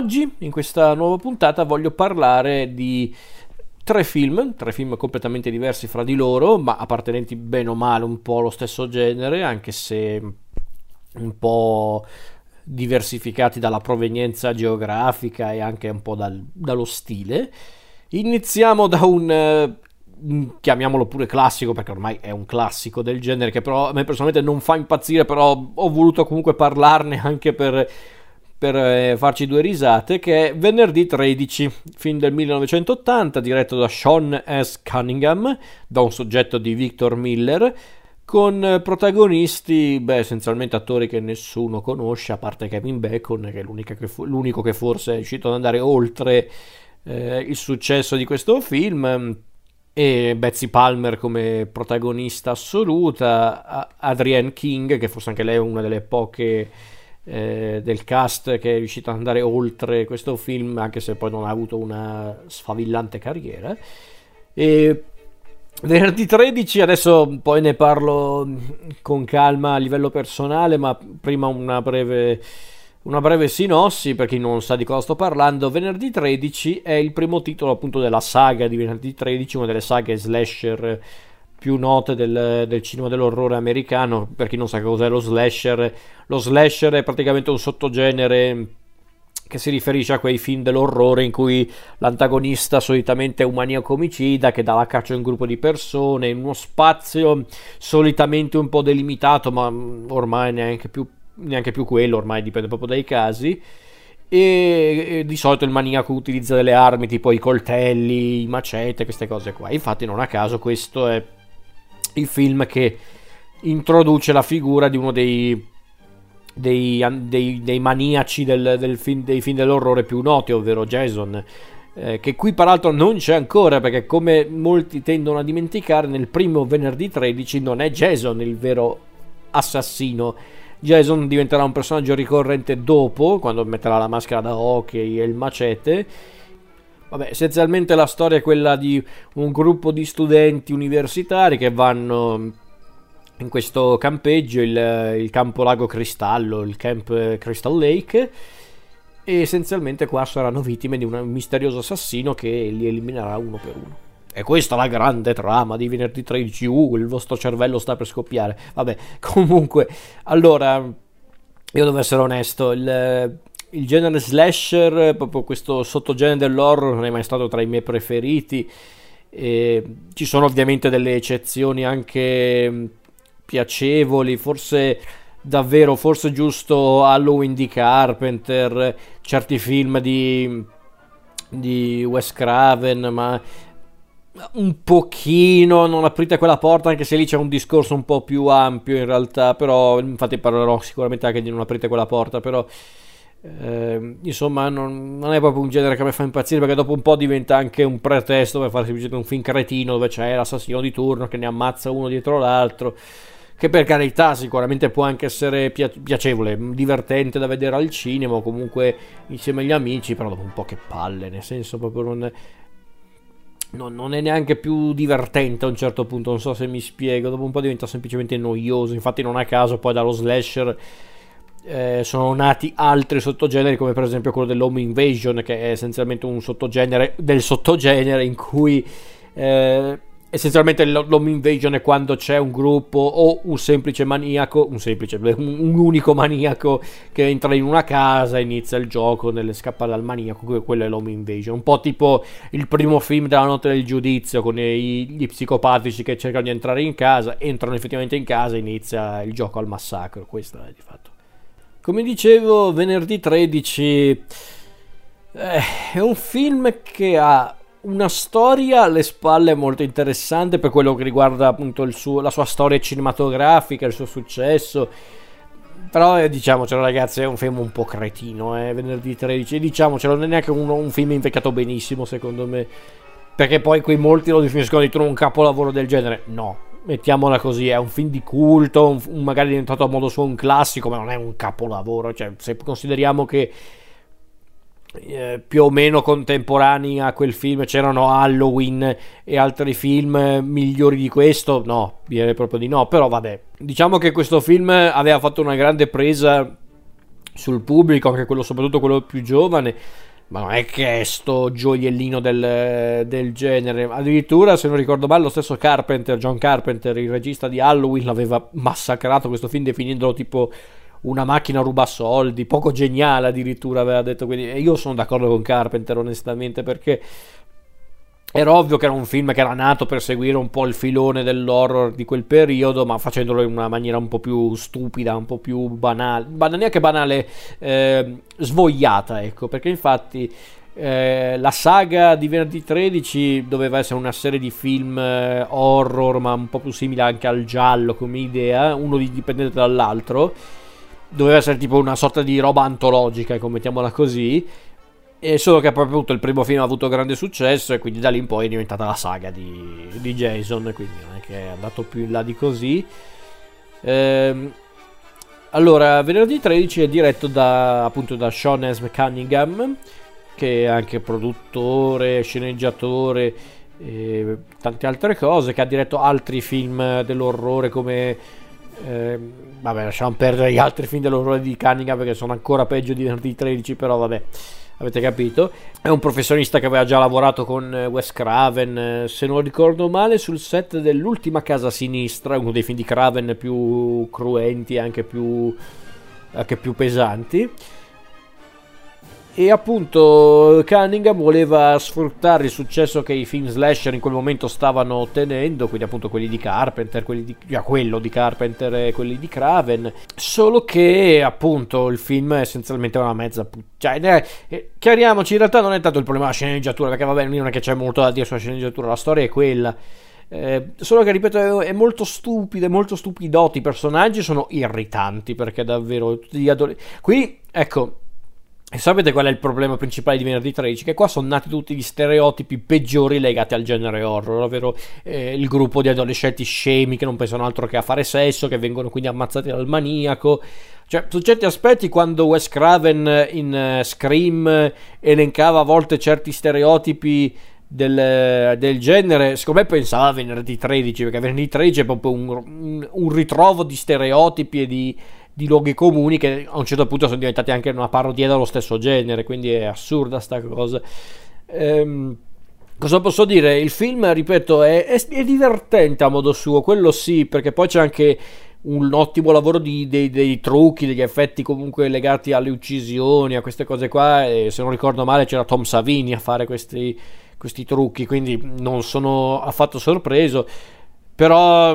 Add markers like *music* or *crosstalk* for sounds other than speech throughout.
oggi, in questa nuova puntata, voglio parlare di tre film, tre film completamente diversi fra di loro, ma appartenenti bene o male un po' allo stesso genere, anche se un po' diversificati dalla provenienza geografica e anche un po' dal, dallo stile. Iniziamo da un chiamiamolo pure classico perché ormai è un classico del genere che però a me personalmente non fa impazzire però ho voluto comunque parlarne anche per, per eh, farci due risate che è Venerdì 13 film del 1980 diretto da Sean S. Cunningham da un soggetto di Victor Miller con protagonisti, beh, essenzialmente attori che nessuno conosce, a parte Kevin Bacon, che è che fu- l'unico che forse è riuscito ad andare oltre eh, il successo di questo film e Betsy Palmer come protagonista assoluta, Adrienne King, che forse anche lei è una delle poche eh, del cast che è riuscita ad andare oltre questo film, anche se poi non ha avuto una sfavillante carriera. E venerdì 13, adesso poi ne parlo con calma a livello personale, ma prima una breve una breve sinossi per chi non sa di cosa sto parlando. Venerdì 13 è il primo titolo appunto della saga di Venerdì 13, una delle saghe slasher più note del, del, cinema dell'orrore americano. Per chi non sa cos'è lo slasher, lo slasher è praticamente un sottogenere che si riferisce a quei film dell'orrore in cui l'antagonista solitamente è un maniaco omicida che dà la caccia a un gruppo di persone in uno spazio solitamente un po' delimitato, ma ormai neanche più neanche più quello, ormai dipende proprio dai casi. E, di solito il maniaco utilizza delle armi tipo i coltelli, i macete, queste cose qua. Infatti, non a caso, questo è il film che introduce la figura di uno dei, dei, dei, dei maniaci del, del film, dei film dell'orrore più noti, ovvero Jason. Eh, che qui peraltro non c'è ancora perché come molti tendono a dimenticare nel primo venerdì 13 non è Jason il vero assassino Jason diventerà un personaggio ricorrente dopo, quando metterà la maschera da hockey e il macete. Vabbè, essenzialmente la storia è quella di un gruppo di studenti universitari che vanno in questo campeggio, il, il campo Lago Cristallo, il Camp Crystal Lake, e essenzialmente qua saranno vittime di un misterioso assassino che li eliminerà uno per uno. E questa è la grande trama di venerdì 13. Uh, il vostro cervello sta per scoppiare. Vabbè, *laughs* comunque, allora, io devo essere onesto, il, il genere slasher, proprio questo sottogenere dell'horror, non è mai stato tra i miei preferiti. E ci sono ovviamente delle eccezioni anche mm, piacevoli, forse davvero, forse giusto Halloween di Carpenter, certi film di, di Wes Craven, ma un pochino non aprite quella porta anche se lì c'è un discorso un po' più ampio in realtà però infatti parlerò sicuramente anche di non aprite quella porta però eh, insomma non, non, è proprio un genere che mi fa impazzire perché dopo un po' diventa anche un pretesto per fare semplicemente un film cretino dove c'è l'assassino di turno che ne ammazza uno dietro l'altro che per carità sicuramente può anche essere piacevole, divertente da vedere al cinema o comunque insieme agli amici, però dopo un po' che palle, nel senso proprio non, non, non, è neanche più divertente a un certo punto, non so se mi spiego, dopo un po' diventa semplicemente noioso, infatti non a caso poi dallo slasher eh, sono nati altri sottogeneri come per esempio quello dell'home invasion che è essenzialmente un sottogenere del sottogenere in cui eh, essenzialmente l'home invasion è quando c'è un gruppo o un semplice maniaco, un semplice, un unico maniaco che entra in una casa e inizia il gioco nelle scappare dal maniaco, quello è l'home invasion, un po' tipo il primo film della notte del giudizio con i, gli psicopatici che cercano di entrare in casa, entrano effettivamente in casa e inizia il gioco al massacro, questo è di fatto. Come dicevo, venerdì 13 eh, è un film che ha una storia alle spalle molto interessante per quello che riguarda appunto suo, la sua storia cinematografica, il suo successo. Però eh, diciamocelo ragazzi, è un film un po' cretino, eh, venerdì 13. Diciamocelo, non è neanche un, un film invecchiato benissimo secondo me. Perché poi quei molti lo definiscono di un capolavoro del genere. No, mettiamola così, è un film di culto, un, un magari diventato a modo suo un classico, ma non è un capolavoro. Cioè, se consideriamo che eh, più o meno contemporanei a quel film c'erano Halloween e altri film migliori di questo no direi proprio di no però vabbè diciamo che questo film aveva fatto una grande presa sul pubblico, anche quello, soprattutto quello più giovane. Ma non è che è sto gioiellino del, del, genere. Addirittura, se non ricordo male, lo stesso Carpenter, John Carpenter, il regista di Halloween, l'aveva massacrato questo film definendolo tipo una macchina ruba soldi, poco geniale addirittura aveva detto. Quindi io sono d'accordo con Carpenter, onestamente, perché era ovvio che era un film che era nato per seguire un po' il filone dell'horror di quel periodo, ma facendolo in una maniera un po' più stupida, un po' più banale, ban- neanche banale, eh, svogliata, ecco, perché infatti eh, la saga di venerdì 13 doveva essere una serie di film eh, horror, ma un po' più simile anche al giallo come idea, uno dipendente dall'altro, doveva essere tipo una sorta di roba antologica, ecco, mettiamola così e solo che proprio il primo film ha avuto grande successo e quindi da lì in poi è diventata la saga di, di Jason, quindi non è che è andato più in là di così. Ehm, allora, venerdì 13 è diretto da, appunto da Sean S. Cunningham, che è anche produttore, sceneggiatore e tante altre cose, che ha diretto altri film dell'orrore come... Eh, vabbè, lasciamo perdere gli altri film dell'orrore di Cunningham perché sono ancora peggio di venerdì 13, però vabbè avete capito? È un professionista che aveva già lavorato con eh, Wes Craven, eh, se non ricordo male, sul set dell'ultima casa sinistra, uno dei film di Craven più cruenti e anche più, anche più pesanti. E appunto Cunningham voleva sfruttare il successo che i film slasher in quel momento stavano ottenendo, quindi appunto quelli di Carpenter, quelli di, ja, quello di Carpenter e quelli di Craven, solo che appunto il film è essenzialmente una mezza puttana. Cioè, eh, chiariamoci, in realtà non è tanto il problema della sceneggiatura, perché va bene, non è che c'è molto da dire sulla sceneggiatura, la storia è quella. Eh, solo che ripeto è molto stupido, è molto stupidotti i personaggi sono irritanti perché davvero tutti gli adolescenti qui ecco e sapete qual è il problema principale di venerdì 13? Che qua sono nati tutti gli stereotipi peggiori legati al genere horror, ovvero eh, il gruppo di adolescenti scemi che non pensano altro che a fare sesso, che vengono quindi ammazzati dal maniaco. Cioè, su certi aspetti, quando Wes Craven in uh, Scream elencava a volte certi stereotipi del, del, genere, secondo me pensava a venerdì 13, perché venerdì 13 è proprio un, un ritrovo di stereotipi e di di luoghi comuni che a un certo punto sono diventati anche una parodia dello stesso genere, quindi è assurda sta cosa. Ehm, cosa posso dire? Il film, ripeto, è, è, è, divertente a modo suo, quello sì, perché poi c'è anche un ottimo lavoro di, dei, dei, trucchi, degli effetti comunque legati alle uccisioni, a queste cose qua, e se non ricordo male c'era Tom Savini a fare questi, questi trucchi, quindi non sono affatto sorpreso, però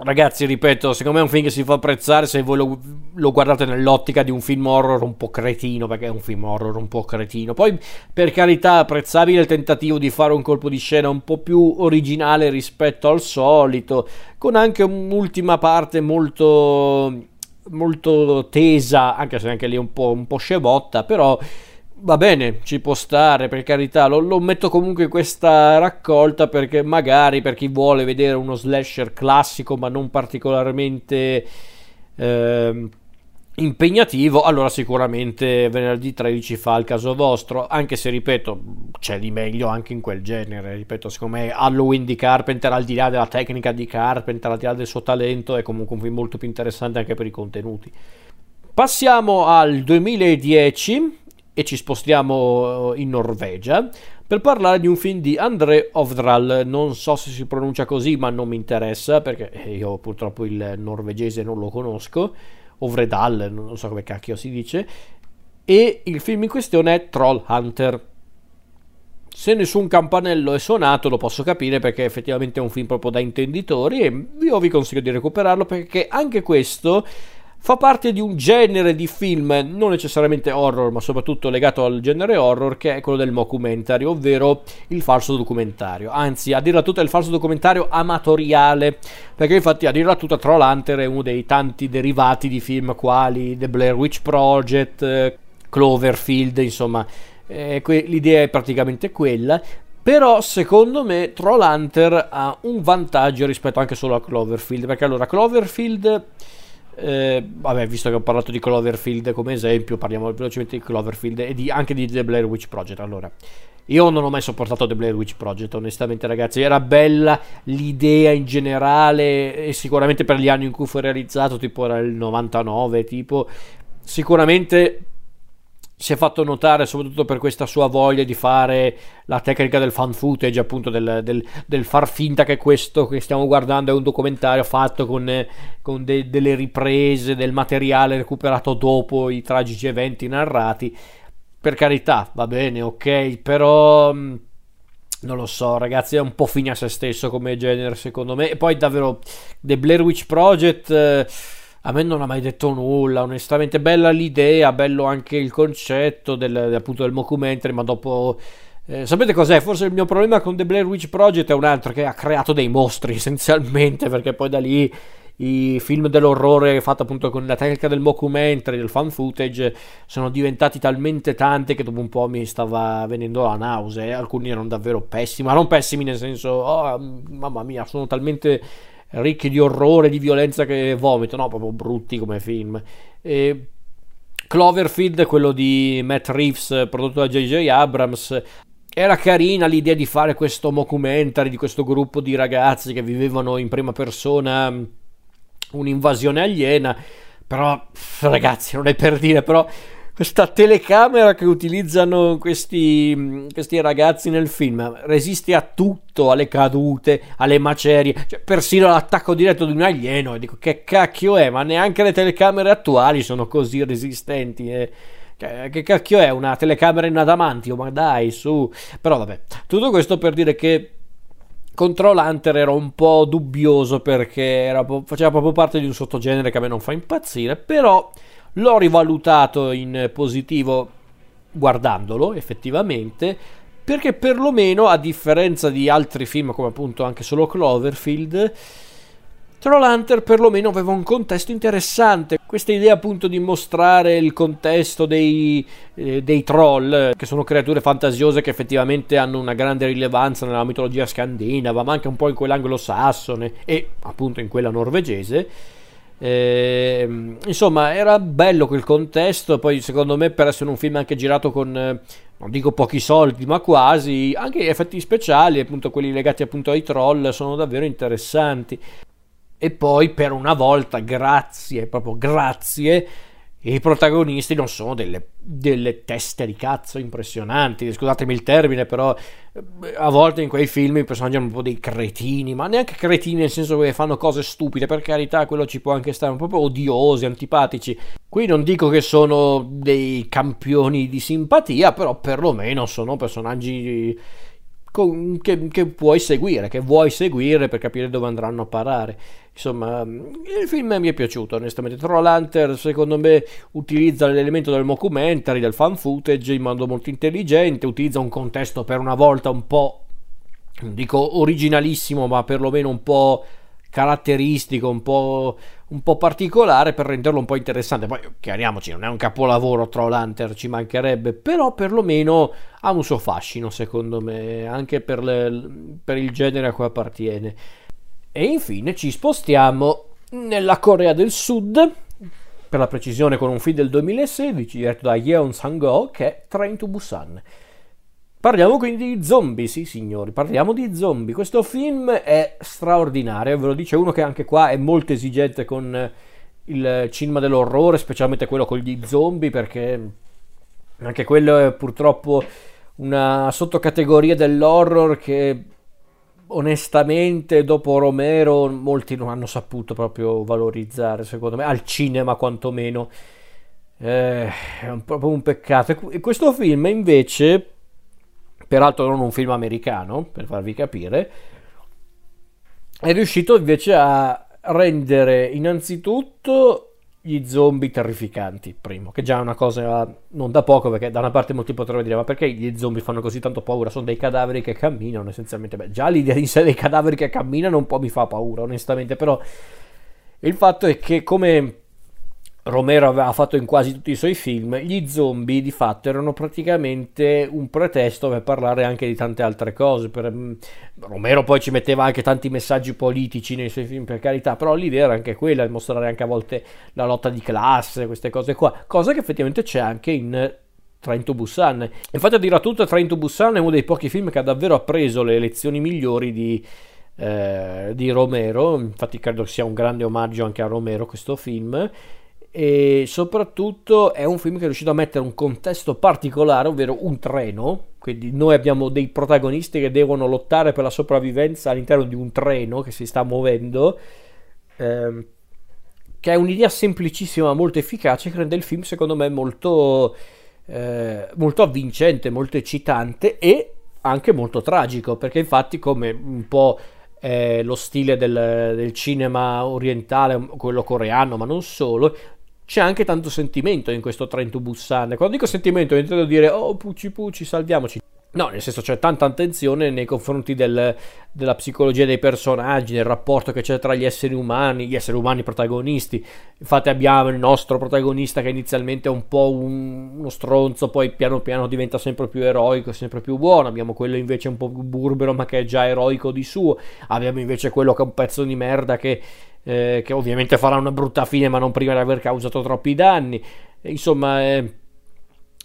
Ragazzi, ripeto, secondo me è un film che si fa apprezzare se voi lo, lo, guardate nell'ottica di un film horror un po' cretino, perché è un film horror un po' cretino. Poi, per carità, apprezzabile il tentativo di fare un colpo di scena un po' più originale rispetto al solito, con anche un'ultima parte molto, molto tesa, anche se anche lì un po', un po' scebotta, però Va bene, ci può stare, per carità, lo, lo, metto comunque in questa raccolta perché magari per chi vuole vedere uno slasher classico ma non particolarmente eh, impegnativo, allora sicuramente venerdì 13 fa il caso vostro, anche se ripeto, c'è di meglio anche in quel genere, ripeto, secondo me Halloween di Carpenter al di là della tecnica di Carpenter, al di là del suo talento, è comunque un film molto più interessante anche per i contenuti. Passiamo al 2010 e ci spostiamo in Norvegia per parlare di un film di André Ovdral. Non so se si pronuncia così, ma non mi interessa perché io purtroppo il norvegese non lo conosco. Ovredal, non so come cacchio si dice. E il film in questione è Troll Hunter. Se nessun campanello è suonato lo posso capire perché effettivamente è un film proprio da intenditori e io vi consiglio di recuperarlo perché anche questo fa parte di un genere di film non necessariamente horror, ma soprattutto legato al genere horror, che è quello del mockumentary, ovvero il falso documentario. Anzi, a dirla tutta, è il falso documentario amatoriale, perché infatti a dirla tutta Troll Hunter è uno dei tanti derivati di film quali The Blair Witch Project, Cloverfield, insomma, eh, que- l'idea è praticamente quella. Però secondo me Troll Hunter ha un vantaggio rispetto anche solo a Cloverfield, perché allora Cloverfield eh, vabbè, visto che ho parlato di Cloverfield come esempio, parliamo velocemente di Cloverfield e di, anche di The Blair Witch Project. Allora, io non ho mai sopportato The Blair Witch Project, onestamente, ragazzi. Era bella l'idea in generale, e sicuramente per gli anni in cui fu realizzato, tipo era il 99, tipo. sicuramente si è fatto notare soprattutto per questa sua voglia di fare la tecnica del fan footage, appunto del, del, del far finta che questo che stiamo guardando è un documentario fatto con, con de, delle riprese del materiale recuperato dopo i tragici eventi narrati. Per carità, va bene, ok, però mm, non lo so, ragazzi, è un po' fine a se stesso come genere, secondo me. E poi davvero The Blair Witch Project. A me non ha mai detto nulla, onestamente bella l'idea, bello anche il concetto del, appunto del mockumentary, ma dopo... Eh, sapete cos'è? Forse il mio problema con The Blair Witch Project è un altro, che ha creato dei mostri *laughs* essenzialmente, perché poi da lì i film dell'orrore fatti appunto con la tecnica del mockumentary, del fan footage, sono diventati talmente tanti che dopo un po' mi stava venendo la nausea. Alcuni erano davvero pessimi, ma non pessimi nel senso, oh, mamma mia, sono talmente ricchi di orrore, di violenza che vomito, no, proprio brutti come film. E Cloverfield, quello di Matt Reeves, prodotto da J.J. Abrams, era carina l'idea di fare questo mockumentary di questo gruppo di ragazzi che vivevano in prima persona un'invasione aliena, però ragazzi, non è per dire, però questa telecamera che utilizzano questi, questi, ragazzi nel film resiste a tutto, alle cadute, alle macerie, cioè, persino all'attacco diretto di un alieno. E dico che cacchio è, ma neanche le telecamere attuali sono così resistenti. Eh. Che, che cacchio è una telecamera in adamantio? Ma dai, su. Però vabbè, tutto questo per dire che Control Hunter era un po' dubbioso perché era, faceva proprio parte di un sottogenere che a me non fa impazzire, però L'ho rivalutato in positivo guardandolo effettivamente perché perlomeno a differenza di altri film come appunto anche solo Cloverfield Trollhunter perlomeno aveva un contesto interessante. Questa idea appunto di mostrare il contesto dei, eh, dei, troll, che sono creature fantasiose che effettivamente hanno una grande rilevanza nella mitologia scandinava, ma anche un po' in quell'anglosassone e appunto in quella norvegese eh, insomma, era bello quel contesto. Poi, secondo me, per essere un film anche girato con eh, non dico pochi soldi, ma quasi anche gli effetti speciali, appunto quelli legati appunto ai troll, sono davvero interessanti. E poi, per una volta, grazie, proprio grazie i protagonisti non sono delle, delle, teste di cazzo impressionanti. Scusatemi il termine, però eh, a volte in quei film i personaggi hanno un po' dei cretini, ma neanche cretini nel senso che fanno cose stupide. Per carità, quello ci può anche stare, proprio odiosi, antipatici. Qui non dico che sono dei campioni di simpatia, però perlomeno sono personaggi che, che, puoi seguire, che vuoi seguire per capire dove andranno a parare. Insomma, il film mi è piaciuto onestamente. Trollhunter secondo me utilizza l'elemento del mockumentary, del fan footage in modo molto intelligente, utilizza un contesto per una volta un po', dico originalissimo, ma perlomeno un po' caratteristico, un po', un po' particolare per renderlo un po' interessante. Poi chiariamoci, non è un capolavoro Troll ci mancherebbe, però perlomeno ha un suo fascino, secondo me, anche per, le, per il genere a cui appartiene. E infine ci spostiamo nella Corea del Sud, per la precisione con un film del 2016 diretto da Yeon Sang-go che è Train to Busan. Parliamo quindi di zombie, sì signori, parliamo di zombie. Questo film è straordinario, ve lo dice uno che anche qua è molto esigente con il cinema dell'orrore, specialmente quello con gli zombie, perché anche quello è purtroppo una sottocategoria dell'horror che onestamente dopo Romero molti non hanno saputo proprio valorizzare, secondo me, al cinema quantomeno. Eh, è proprio un peccato. E questo film invece peraltro non un film americano, per farvi capire, è riuscito invece a rendere innanzitutto gli zombie terrificanti, primo, che già è una cosa non da poco, perché da una parte molti potrebbero dire, ma perché gli zombie fanno così tanto paura? Sono dei cadaveri che camminano, essenzialmente. Beh, già l'idea in sé dei cadaveri che camminano un po' mi fa paura, onestamente, però il fatto è che come Romero aveva fatto in quasi tutti i suoi film, gli zombie di fatto erano praticamente un pretesto per parlare anche di tante altre cose. Per, mm, Romero poi ci metteva anche tanti messaggi politici nei suoi film, per carità, però l'idea era anche quella di mostrare anche a volte la lotta di classe, queste cose qua, cosa che effettivamente c'è anche in Train to Busan. Infatti, a dire a tutto, Train to Busan è uno dei pochi film che ha davvero appreso le lezioni migliori di, eh, di Romero. Infatti, credo sia un grande omaggio anche a Romero questo film e soprattutto è un film che è riuscito a mettere un contesto particolare, ovvero un treno, quindi noi abbiamo dei protagonisti che devono lottare per la sopravvivenza all'interno di un treno che si sta muovendo, ehm, che è un'idea semplicissima, molto efficace, che rende il film secondo me molto, eh, molto avvincente, molto eccitante e anche molto tragico, perché infatti come un po' eh, lo stile del, del, cinema orientale, quello coreano, ma non solo, c'è anche tanto sentimento in questo Train to Busan. Quando dico sentimento intendo dire oh pucci pucci, salviamoci. No, nel senso c'è tanta attenzione nei confronti del, della psicologia dei personaggi, del rapporto che c'è tra gli esseri umani, gli esseri umani protagonisti. Infatti abbiamo il nostro protagonista che inizialmente è un po' un, uno stronzo, poi piano piano diventa sempre più eroico, sempre più buono. Abbiamo quello invece un po' più burbero ma che è già eroico di suo. Abbiamo invece quello che è un pezzo di merda che, eh, che ovviamente farà una brutta fine ma non prima di aver causato troppi danni. Insomma... Eh,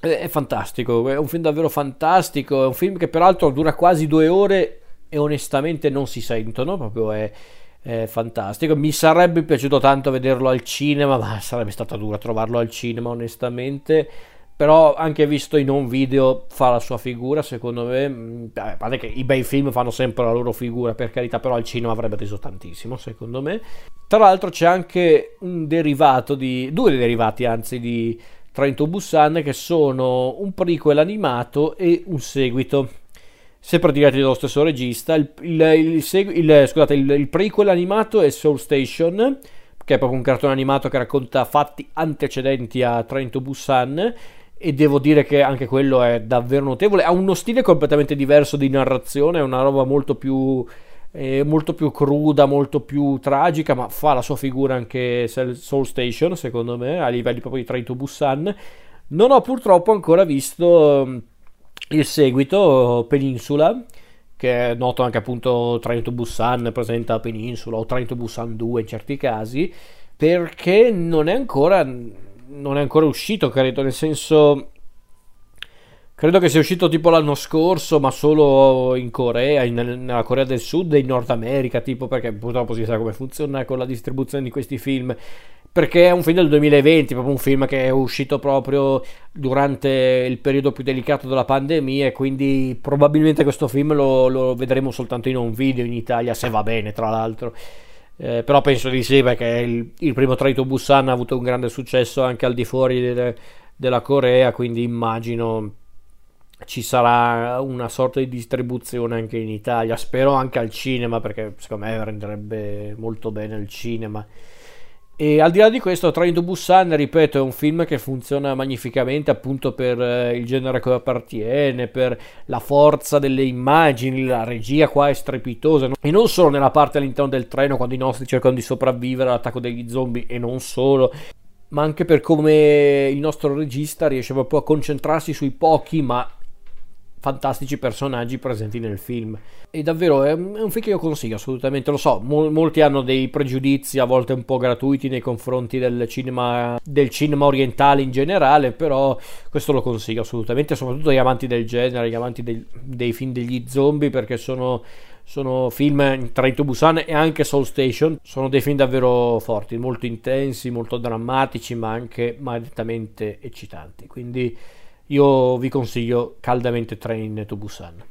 è fantastico, è un film davvero fantastico, è un film che peraltro dura quasi due ore e onestamente non si sentono, proprio è, è fantastico. Mi sarebbe piaciuto tanto vederlo al cinema, ma sarebbe stata dura trovarlo al cinema onestamente. Però anche visto in un video fa la sua figura, secondo me. Mm, a parte che i bei film fanno sempre la loro figura, per carità, però al cinema avrebbe reso tantissimo, secondo me. Tra l'altro c'è anche un derivato di... due derivati anzi di Train to Busan che sono un prequel animato e un seguito sempre diretti dallo stesso regista il, il, il, il scusate, il, prequel animato è Soul Station che è proprio un cartone animato che racconta fatti antecedenti a Train to Busan e devo dire che anche quello è davvero notevole ha uno stile completamente diverso di narrazione è una roba molto più è molto più cruda, molto più tragica, ma fa la sua figura anche Soul Station, secondo me, a livelli proprio di Train to Busan. Non ho purtroppo ancora visto mm, il seguito Peninsula, che è noto anche appunto Train to Busan presenta Peninsula o Train to Busan 2 in certi casi, perché non è ancora, non è ancora uscito, credo, nel senso Credo che sia uscito tipo l'anno scorso, ma solo in Corea, in, nella Corea del Sud e in Nord America, tipo perché purtroppo si sa come funziona con la distribuzione di questi film. Perché è un film del 2020, proprio un film che è uscito proprio durante il periodo più delicato della pandemia e quindi probabilmente questo film lo, lo vedremo soltanto in un video in Italia, se va bene tra l'altro. Eh, però penso di sì perché il, il primo Traito Busan ha avuto un grande successo anche al di fuori de, della Corea, quindi immagino ci sarà una sorta di distribuzione anche in Italia, spero anche al cinema perché secondo me renderebbe molto bene il cinema. E al di là di questo, Train to Busan, ripeto, è un film che funziona magnificamente appunto per eh, il genere che appartiene, per la forza delle immagini, la regia qua è strepitosa. E non solo nella parte all'interno del treno, quando i nostri cercano di sopravvivere all'attacco degli zombie, e non solo, ma anche per come il nostro regista riesce proprio a concentrarsi sui pochi ma fantastici personaggi presenti nel film. E davvero è un, film che io consiglio assolutamente. Lo so, mol, molti hanno dei pregiudizi, a volte un po' gratuiti, nei confronti del cinema, del cinema orientale in generale, però questo lo consiglio assolutamente, soprattutto agli amanti del genere, agli amanti del, dei film degli zombie, perché sono sono film Train to Busan e anche Soul Station sono dei film davvero forti molto intensi molto drammatici ma anche maledettamente eccitanti quindi io vi consiglio caldamente Train to Busan.